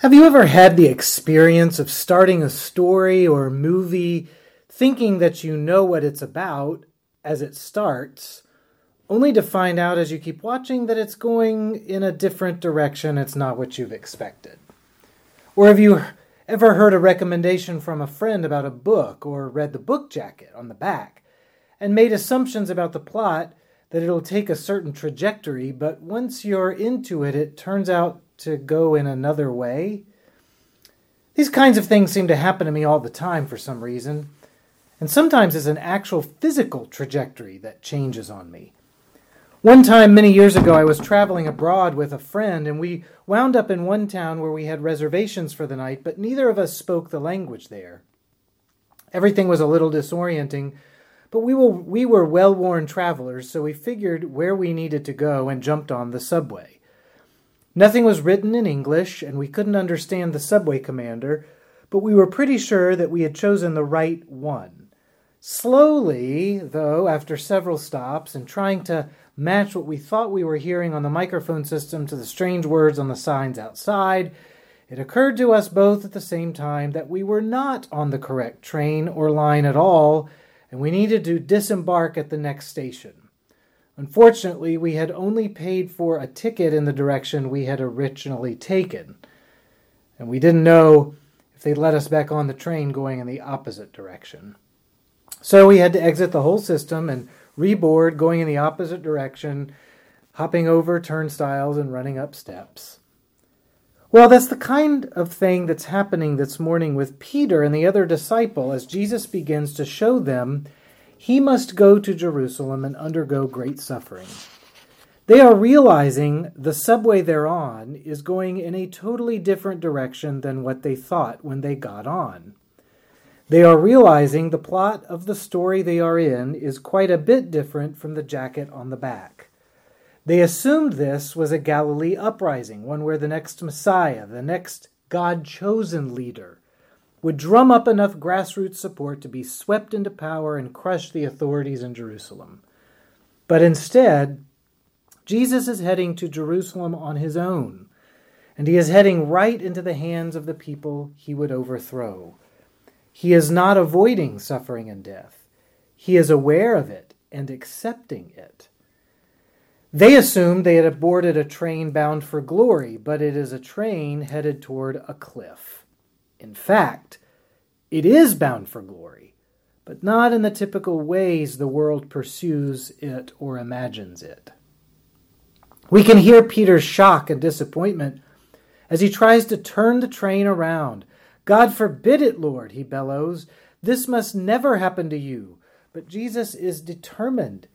Have you ever had the experience of starting a story or movie thinking that you know what it's about as it starts, only to find out as you keep watching that it's going in a different direction? It's not what you've expected. Or have you ever heard a recommendation from a friend about a book or read the book jacket on the back and made assumptions about the plot that it'll take a certain trajectory, but once you're into it, it turns out to go in another way. These kinds of things seem to happen to me all the time for some reason, and sometimes it's an actual physical trajectory that changes on me. One time, many years ago, I was traveling abroad with a friend, and we wound up in one town where we had reservations for the night, but neither of us spoke the language there. Everything was a little disorienting, but we were, we were well worn travelers, so we figured where we needed to go and jumped on the subway. Nothing was written in English, and we couldn't understand the subway commander, but we were pretty sure that we had chosen the right one. Slowly, though, after several stops and trying to match what we thought we were hearing on the microphone system to the strange words on the signs outside, it occurred to us both at the same time that we were not on the correct train or line at all, and we needed to disembark at the next station. Unfortunately, we had only paid for a ticket in the direction we had originally taken, and we didn't know if they'd let us back on the train going in the opposite direction. So we had to exit the whole system and reboard going in the opposite direction, hopping over turnstiles and running up steps. Well, that's the kind of thing that's happening this morning with Peter and the other disciple as Jesus begins to show them he must go to Jerusalem and undergo great suffering. They are realizing the subway they're on is going in a totally different direction than what they thought when they got on. They are realizing the plot of the story they are in is quite a bit different from the jacket on the back. They assumed this was a Galilee uprising, one where the next Messiah, the next God chosen leader, would drum up enough grassroots support to be swept into power and crush the authorities in Jerusalem. But instead, Jesus is heading to Jerusalem on his own, and he is heading right into the hands of the people he would overthrow. He is not avoiding suffering and death, he is aware of it and accepting it. They assumed they had boarded a train bound for glory, but it is a train headed toward a cliff. In fact, it is bound for glory, but not in the typical ways the world pursues it or imagines it. We can hear Peter's shock and disappointment as he tries to turn the train around. God forbid it, Lord, he bellows. This must never happen to you. But Jesus is determined.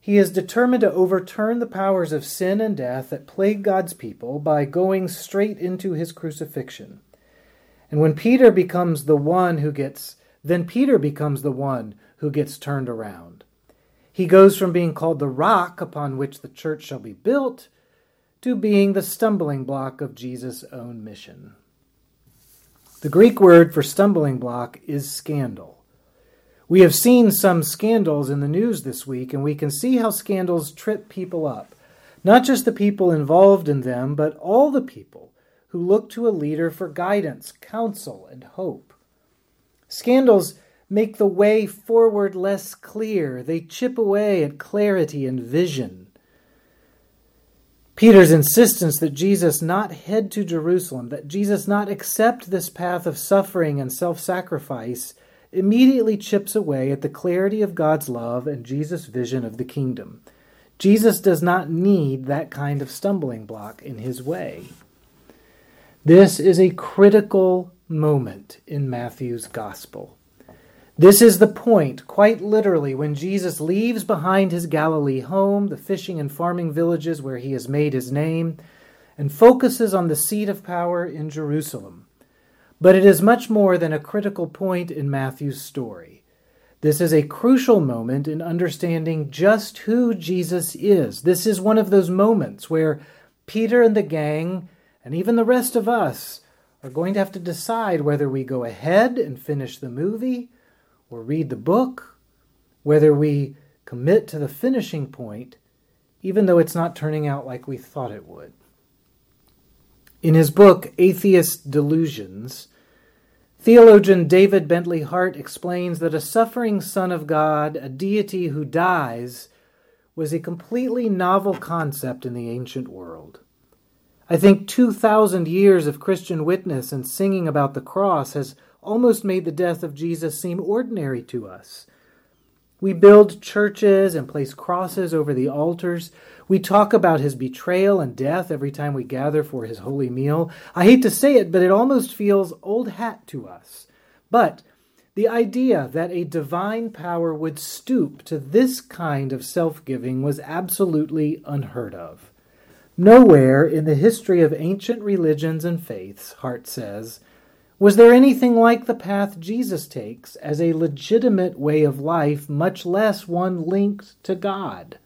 He is determined to overturn the powers of sin and death that plague God's people by going straight into his crucifixion. And when Peter becomes the one who gets, then Peter becomes the one who gets turned around. He goes from being called the rock upon which the church shall be built to being the stumbling block of Jesus' own mission. The Greek word for stumbling block is scandal. We have seen some scandals in the news this week, and we can see how scandals trip people up. Not just the people involved in them, but all the people who look to a leader for guidance, counsel, and hope. Scandals make the way forward less clear, they chip away at clarity and vision. Peter's insistence that Jesus not head to Jerusalem, that Jesus not accept this path of suffering and self sacrifice, immediately chips away at the clarity of God's love and Jesus' vision of the kingdom. Jesus does not need that kind of stumbling block in his way. This is a critical moment in Matthew's gospel. This is the point, quite literally, when Jesus leaves behind his Galilee home, the fishing and farming villages where he has made his name, and focuses on the seat of power in Jerusalem. But it is much more than a critical point in Matthew's story. This is a crucial moment in understanding just who Jesus is. This is one of those moments where Peter and the gang and even the rest of us are going to have to decide whether we go ahead and finish the movie or read the book, whether we commit to the finishing point, even though it's not turning out like we thought it would. In his book, Atheist Delusions, theologian David Bentley Hart explains that a suffering Son of God, a deity who dies, was a completely novel concept in the ancient world. I think 2,000 years of Christian witness and singing about the cross has almost made the death of Jesus seem ordinary to us. We build churches and place crosses over the altars. We talk about his betrayal and death every time we gather for his holy meal. I hate to say it, but it almost feels old hat to us. But the idea that a divine power would stoop to this kind of self giving was absolutely unheard of. Nowhere in the history of ancient religions and faiths, Hart says, was there anything like the path Jesus takes as a legitimate way of life, much less one linked to God?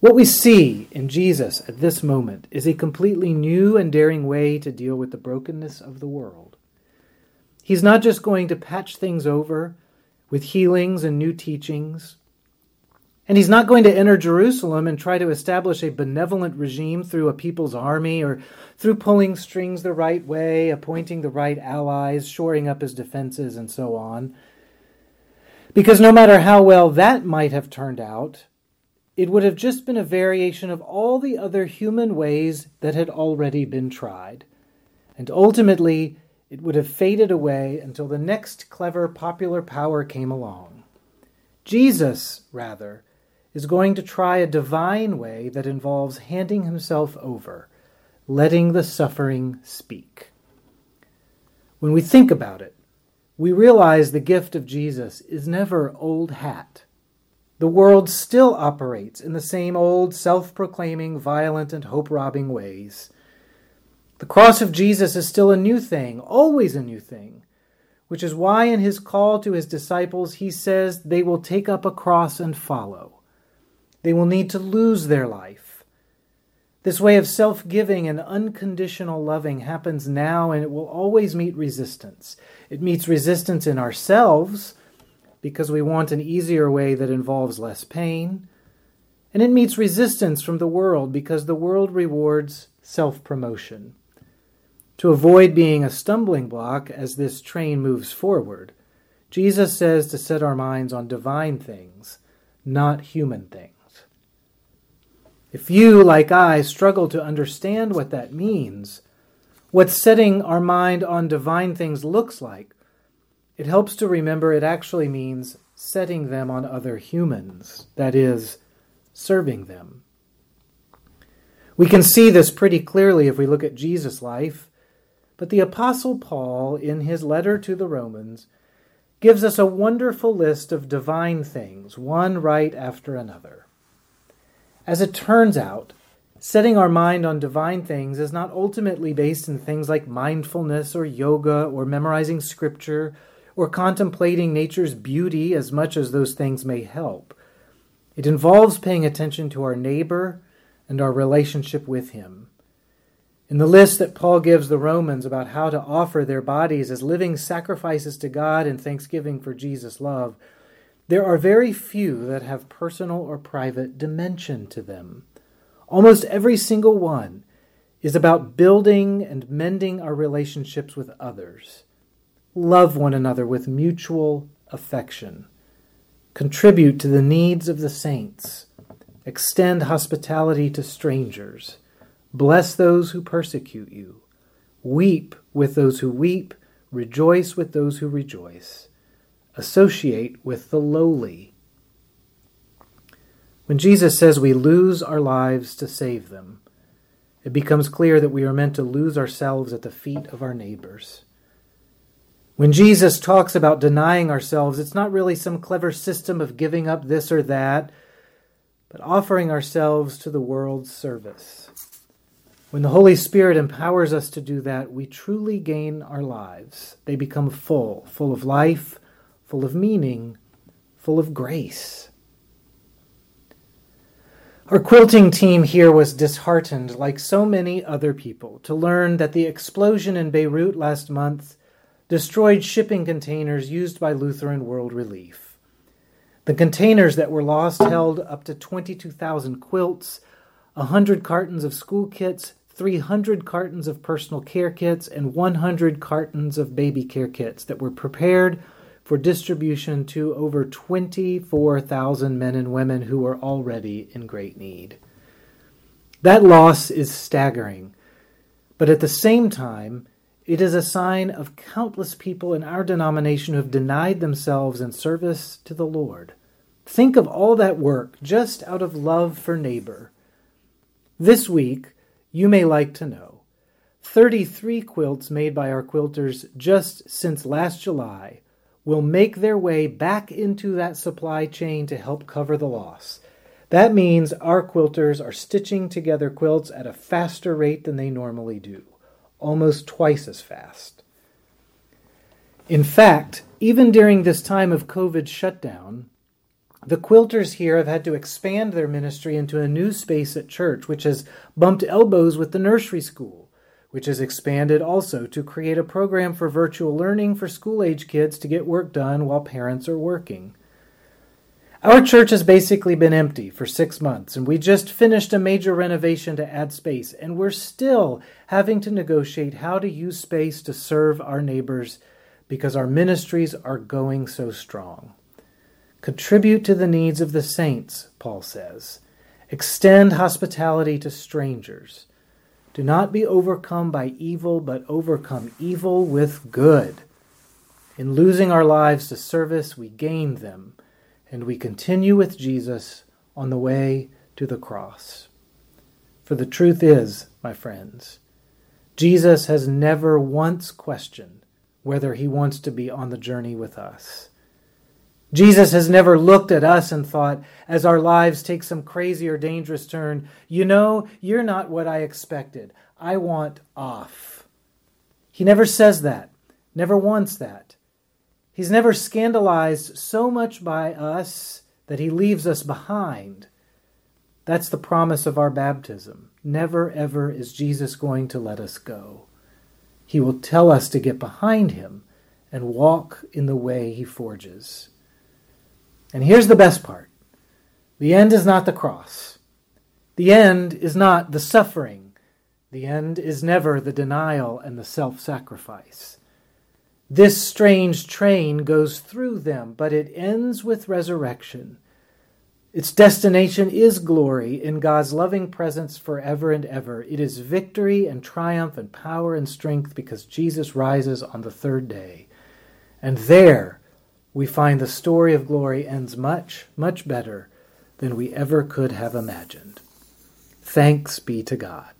What we see in Jesus at this moment is a completely new and daring way to deal with the brokenness of the world. He's not just going to patch things over with healings and new teachings, and he's not going to enter Jerusalem and try to establish a benevolent regime through a people's army or through pulling strings the right way, appointing the right allies, shoring up his defenses, and so on. Because no matter how well that might have turned out, it would have just been a variation of all the other human ways that had already been tried. And ultimately, it would have faded away until the next clever popular power came along. Jesus, rather, is going to try a divine way that involves handing himself over, letting the suffering speak. When we think about it, we realize the gift of Jesus is never old hat. The world still operates in the same old, self proclaiming, violent, and hope robbing ways. The cross of Jesus is still a new thing, always a new thing, which is why in his call to his disciples he says they will take up a cross and follow. They will need to lose their life. This way of self giving and unconditional loving happens now and it will always meet resistance. It meets resistance in ourselves because we want an easier way that involves less pain. And it meets resistance from the world because the world rewards self promotion. To avoid being a stumbling block as this train moves forward, Jesus says to set our minds on divine things, not human things. If you, like I, struggle to understand what that means, what setting our mind on divine things looks like, it helps to remember it actually means setting them on other humans, that is, serving them. We can see this pretty clearly if we look at Jesus' life, but the Apostle Paul, in his letter to the Romans, gives us a wonderful list of divine things, one right after another. As it turns out, setting our mind on divine things is not ultimately based in things like mindfulness or yoga or memorizing scripture or contemplating nature's beauty as much as those things may help. It involves paying attention to our neighbor and our relationship with him. In the list that Paul gives the Romans about how to offer their bodies as living sacrifices to God in thanksgiving for Jesus' love, there are very few that have personal or private dimension to them. Almost every single one is about building and mending our relationships with others. Love one another with mutual affection. Contribute to the needs of the saints. Extend hospitality to strangers. Bless those who persecute you. Weep with those who weep. Rejoice with those who rejoice associate with the lowly. When Jesus says we lose our lives to save them, it becomes clear that we are meant to lose ourselves at the feet of our neighbors. When Jesus talks about denying ourselves, it's not really some clever system of giving up this or that, but offering ourselves to the world's service. When the Holy Spirit empowers us to do that, we truly gain our lives. They become full, full of life, full of meaning, full of grace. Our quilting team here was disheartened, like so many other people, to learn that the explosion in Beirut last month destroyed shipping containers used by Lutheran World Relief. The containers that were lost held up to 22,000 quilts, 100 cartons of school kits, 300 cartons of personal care kits and 100 cartons of baby care kits that were prepared for distribution to over 24,000 men and women who were already in great need. That loss is staggering, but at the same time, it is a sign of countless people in our denomination who have denied themselves in service to the Lord. Think of all that work just out of love for neighbor. This week, you may like to know 33 quilts made by our quilters just since last July will make their way back into that supply chain to help cover the loss. That means our quilters are stitching together quilts at a faster rate than they normally do almost twice as fast. In fact, even during this time of COVID shutdown, the quilters here have had to expand their ministry into a new space at church, which has bumped elbows with the nursery school, which has expanded also to create a program for virtual learning for school age kids to get work done while parents are working. Our church has basically been empty for six months, and we just finished a major renovation to add space, and we're still having to negotiate how to use space to serve our neighbors because our ministries are going so strong. Contribute to the needs of the saints, Paul says. Extend hospitality to strangers. Do not be overcome by evil, but overcome evil with good. In losing our lives to service, we gain them and we continue with Jesus on the way to the cross. For the truth is, my friends, Jesus has never once questioned whether he wants to be on the journey with us. Jesus has never looked at us and thought, as our lives take some crazy or dangerous turn, you know, you're not what I expected. I want off. He never says that, never wants that. He's never scandalized so much by us that he leaves us behind. That's the promise of our baptism. Never, ever is Jesus going to let us go. He will tell us to get behind him and walk in the way he forges. And here's the best part the end is not the cross, the end is not the suffering, the end is never the denial and the self sacrifice. This strange train goes through them, but it ends with resurrection. Its destination is glory in God's loving presence forever and ever. It is victory and triumph and power and strength because Jesus rises on the third day. And there we find the story of glory ends much, much better than we ever could have imagined. Thanks be to God.